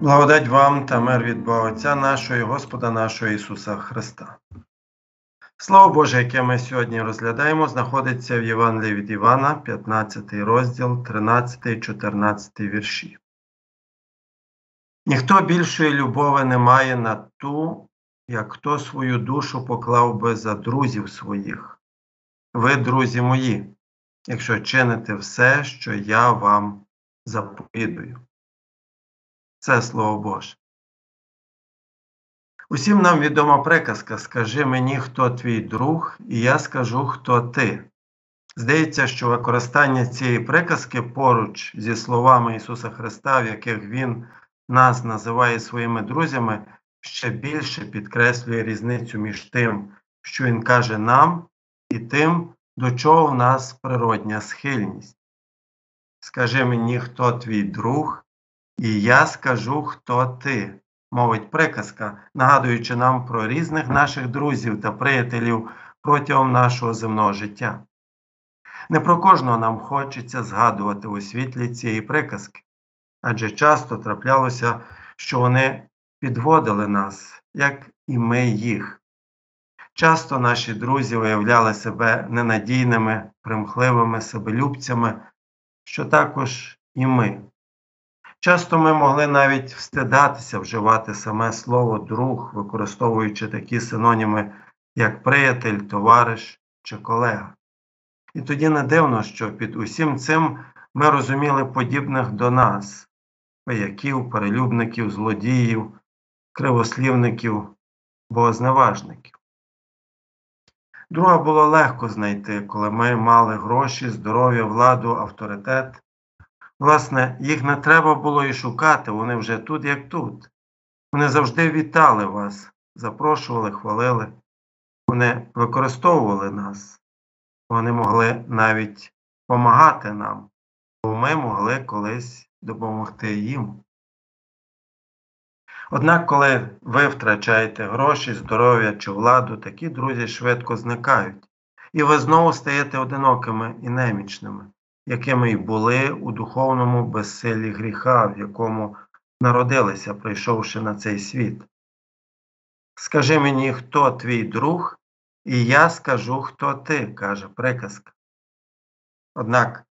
Благодать вам та мир від Бога Отця нашого і Господа нашого Ісуса Христа. Слово Боже, яке ми сьогодні розглядаємо, знаходиться в Євангелії від Івана, 15 розділ, 13, 14 вірші. Ніхто більшої любови не має на ту, як хто свою душу поклав би за друзів своїх. Ви, друзі мої, якщо чините все, що я вам заповідую. Це Слово Боже. Усім нам відома приказка Скажи мені, хто твій друг, і я скажу, хто ти. Здається, що використання цієї приказки поруч зі словами Ісуса Христа, в яких Він нас називає своїми друзями, ще більше підкреслює різницю між тим, що Він каже нам, і тим, до чого в нас природня схильність. Скажи мені, хто твій друг, і я скажу, хто ти, мовить приказка, нагадуючи нам про різних наших друзів та приятелів протягом нашого земного життя. Не про кожного нам хочеться згадувати у світлі цієї приказки, адже часто траплялося, що вони підводили нас, як і ми їх. Часто наші друзі виявляли себе ненадійними, примхливими себелюбцями, що також і ми. Часто ми могли навіть встидатися вживати саме слово друг, використовуючи такі синоніми, як приятель, товариш чи колега. І тоді не дивно, що під усім цим ми розуміли подібних до нас пияків, перелюбників, злодіїв, кривослівників, богозневажників. Друга було легко знайти, коли ми мали гроші, здоров'я, владу, авторитет. Власне, їх не треба було і шукати, вони вже тут, як тут. Вони завжди вітали вас, запрошували, хвалили, вони використовували нас, вони могли навіть допомагати нам, бо ми могли колись допомогти їм. Однак, коли ви втрачаєте гроші, здоров'я чи владу, такі друзі швидко зникають, і ви знову стаєте одинокими і немічними якими й були у духовному безсилі гріха, в якому народилися, прийшовши на цей світ. Скажи мені, хто твій друг, і я скажу, хто ти, каже приказка. Однак,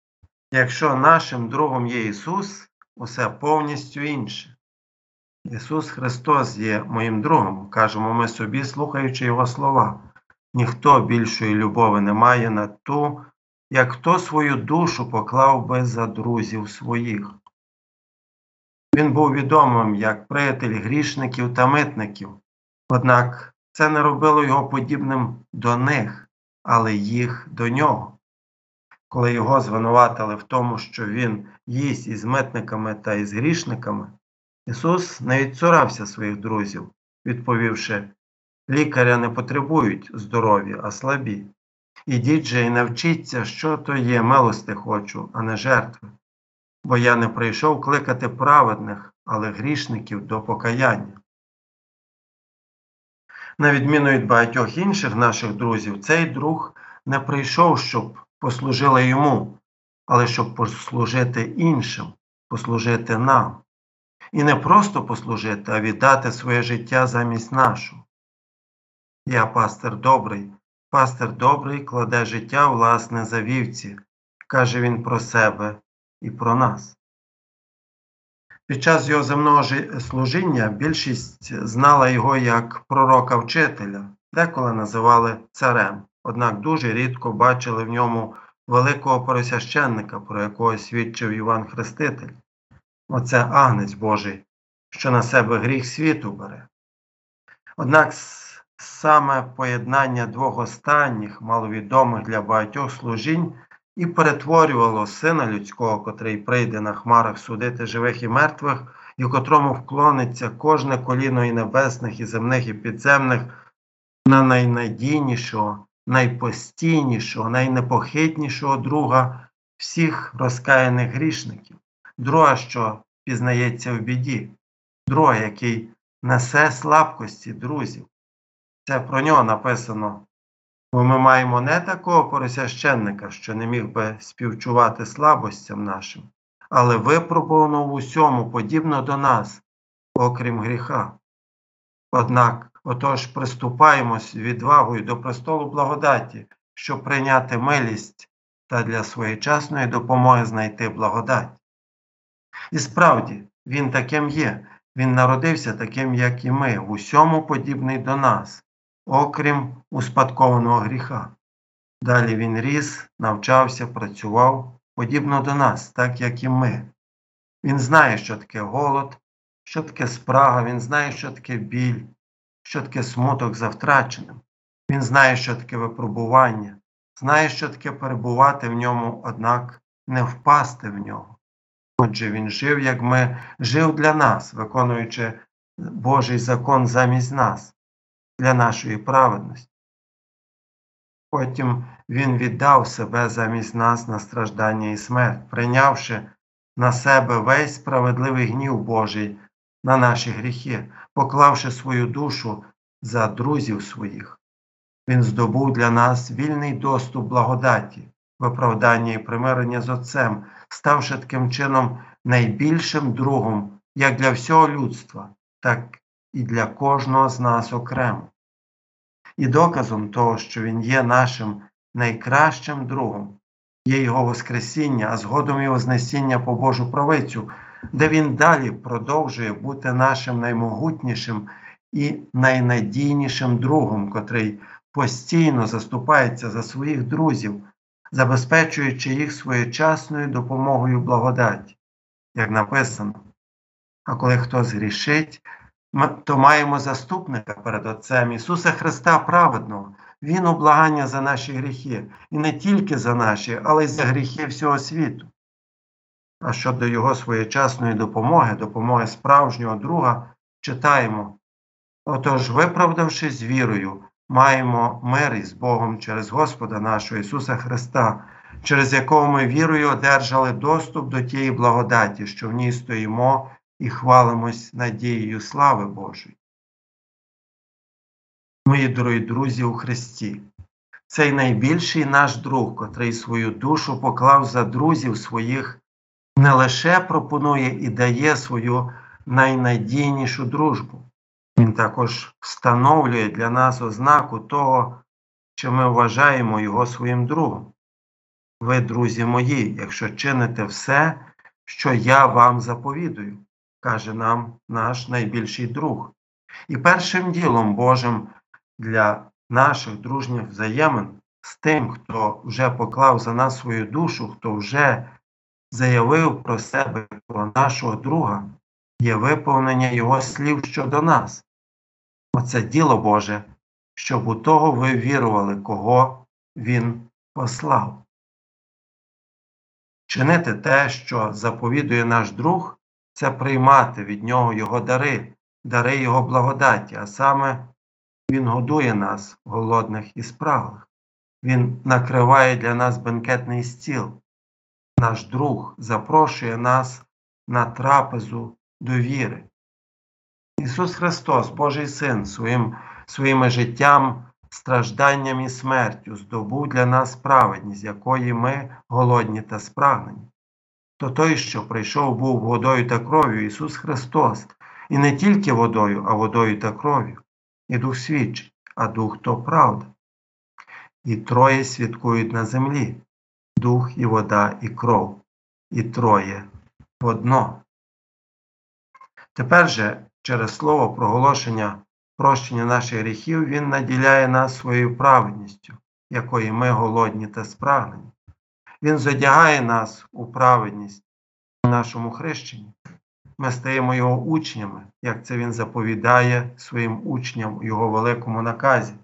якщо нашим другом є Ісус, усе повністю інше. Ісус Христос є моїм другом, кажемо ми собі, слухаючи Його слова. Ніхто більшої любові не має на ту, як хто свою душу поклав би за друзів своїх. Він був відомим як приятель грішників та митників, однак це не робило його подібним до них, але їх до нього. Коли його звинуватили в тому, що він їсть із митниками та із грішниками, Ісус не відцурався своїх друзів, відповівши лікаря не потребують здоров'я, а слабі. Ідіть же і навчіться, що то є милости хочу, а не жертви. Бо я не прийшов кликати праведних, але грішників до покаяння. На відміну від багатьох інших наших друзів, цей друг не прийшов, щоб послужили йому, але щоб послужити іншим, послужити нам. І не просто послужити, а віддати своє життя замість нашого. Я пастир добрий, Пастир добрий кладе життя власне за вівці, каже він про себе і про нас. Під час його земного служіння більшість знала його як пророка вчителя, деколи називали царем, однак дуже рідко бачили в ньому великого поросященника, про якого свідчив Іван Хреститель. Оце агнець Божий, що на себе гріх світу бере. Однак Саме поєднання двох останніх, маловідомих для багатьох служінь, і перетворювало Сина Людського, котрий прийде на хмарах судити живих і мертвих, і котрому вклониться кожне коліно і небесних, і земних, і підземних, на найнадійнішого, найпостійнішого, найнепохитнішого друга всіх розкаяних грішників, друга, що пізнається в біді, друга, який несе слабкості друзів. Це про нього написано. Бо ми маємо не такого поросященника, що не міг би співчувати слабостям нашим, але випробувано в усьому, подібно до нас, окрім гріха. Однак, отож, приступаємось відвагою до престолу благодаті, щоб прийняти милість та для своєчасної допомоги знайти благодать. І справді, Він таким є, Він народився таким, як і ми, в усьому подібний до нас, окрім успадкованого гріха. Далі він ріс, навчався, працював, подібно до нас, так як і ми. Він знає, що таке голод, що таке спрага, він знає, що таке біль, що таке смуток за втраченим. Він знає, що таке випробування, знає, що таке перебувати в ньому, однак не впасти в нього. Отже, він жив, як ми, жив для нас, виконуючи Божий закон замість нас, для нашої праведності. Потім Він віддав себе замість нас на страждання і смерть, прийнявши на себе весь справедливий гнів Божий на наші гріхи, поклавши свою душу за друзів своїх. Він здобув для нас вільний доступ благодаті, виправдання і примирення з Отцем, ставши таким чином найбільшим другом як для всього людства, так і для кожного з нас окремо. І доказом того, що Він є нашим найкращим другом, є Його Воскресіння, а згодом і Вознесіння по Божу правицю, де Він далі продовжує бути нашим наймогутнішим і найнадійнішим другом, котрий постійно заступається за своїх друзів, забезпечуючи їх своєчасною допомогою благодаті, як написано. А коли хтось грішить, то маємо заступника перед Отцем Ісуса Христа праведного, Він облагання за наші гріхи, і не тільки за наші, але й за гріхи всього світу. А щодо Його своєчасної допомоги, допомоги справжнього друга, читаємо. Отож, виправдавшись вірою, маємо мир із Богом через Господа нашого Ісуса Христа, через якого ми вірою одержали доступ до тієї благодаті, що в ній стоїмо і хвалимось надією слави Божої. Мої дорогі друзі у Христі, цей найбільший наш друг, котрий свою душу поклав за друзів своїх, не лише пропонує і дає свою найнадійнішу дружбу, він також встановлює для нас ознаку того, що ми вважаємо його своїм другом. Ви, друзі мої, якщо чините все, що я вам заповідую каже нам наш найбільший друг. І першим ділом Божим для наших дружніх взаємин з тим, хто вже поклав за нас свою душу, хто вже заявив про себе, про нашого друга, є виповнення Його слів щодо нас. Оце діло Боже, щоб у того ви вірували, кого Він послав. Чинити те, що заповідує наш друг, це приймати від нього Його дари, дари Його благодаті, а саме Він годує нас, голодних і спраглих. Він накриває для нас бенкетний стіл. Наш друг запрошує нас на трапезу довіри. Ісус Христос, Божий Син, своїм, своїми життям, стражданням і смертю здобув для нас праведність, якої ми голодні та спрагнені то той, що прийшов, був водою та кров'ю Ісус Христос, і не тільки водою, а водою та кров'ю. І Дух свідчить, а Дух то правда. І троє свідкують на землі дух і вода, і кров, і троє одно. Тепер же, через слово проголошення прощення наших гріхів, Він наділяє нас своєю праведністю, якої ми голодні та спрагнені. Він задягає нас у праведність в нашому хрещенні. Ми стаємо його учнями, як це він заповідає своїм учням у його великому наказі.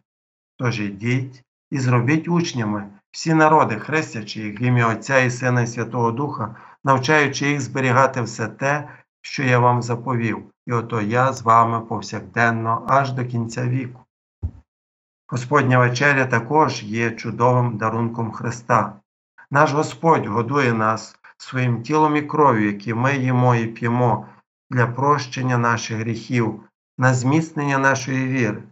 Тож йдіть і зробіть учнями всі народи, хрестячи їх в ім'я Отця і Сина і Святого Духа, навчаючи їх зберігати все те, що я вам заповів, і ото я з вами повсякденно аж до кінця віку. Господня вечеря також є чудовим дарунком Христа. Наш Господь годує нас своїм тілом і кров'ю, які ми їмо і п'ємо для прощення наших гріхів, на зміцнення нашої віри.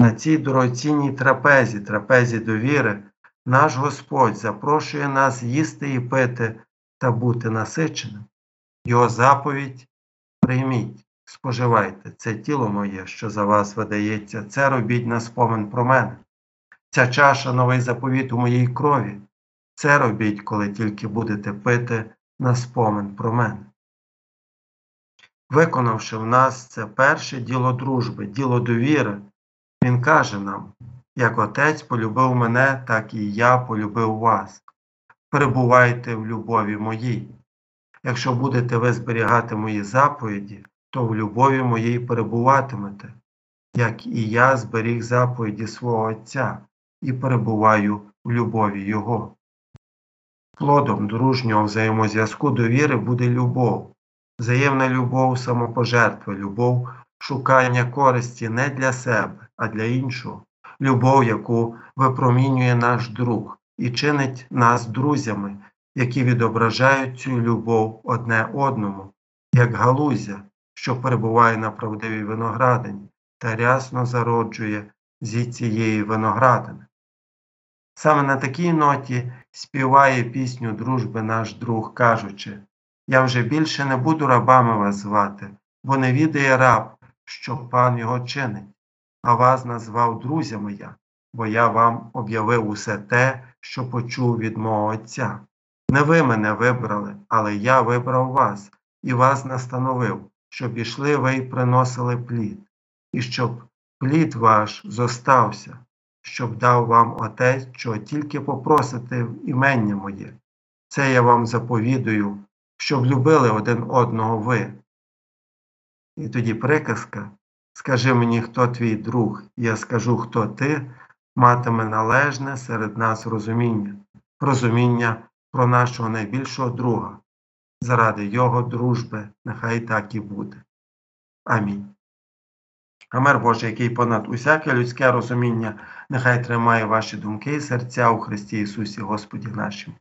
На цій дорогоцінній трапезі, трапезі довіри, наш Господь запрошує нас їсти і пити та бути насиченим. Його заповідь прийміть, споживайте, це тіло моє, що за вас видається, це робіть на спомин про мене. Ця чаша новий заповіт у моїй крові. Це робіть, коли тільки будете пити на спомин про мене. Виконавши в нас це перше діло дружби, діло довіри, Він каже нам, як Отець полюбив мене, так і я полюбив вас. Перебувайте в любові моїй. Якщо будете ви зберігати мої заповіді, то в любові моїй перебуватимете, як і я зберіг заповіді свого Отця і перебуваю в любові Його. Плодом дружнього взаємозв'язку довіри буде любов, взаємна любов самопожертви, любов шукання користі не для себе, а для іншого, любов, яку випромінює наш друг і чинить нас друзями, які відображають цю любов одне одному, як галузя, що перебуває на правдивій виноградині та рясно зароджує зі цієї виноградини. Саме на такій ноті співає пісню дружби наш друг, кажучи Я вже більше не буду рабами вас звати, бо не відає раб, що пан його чинить, а вас назвав друзями я, бо я вам об'явив усе те, що почув від мого Отця. Не ви мене вибрали, але я вибрав вас і вас настановив, щоб ішли ви й приносили плід, і щоб плід ваш зостався, щоб дав вам Отець, що тільки попросите в імення моє. Це я вам заповідую, щоб любили один одного ви. І тоді приказка Скажи мені, хто твій друг, я скажу, хто ти, матиме належне серед нас розуміння, розуміння про нашого найбільшого друга. Заради його дружби, нехай так і буде. Амінь. А мир Божий, який понад усяке людське розуміння, нехай тримає ваші думки і серця у Христі Ісусі Господі нашому.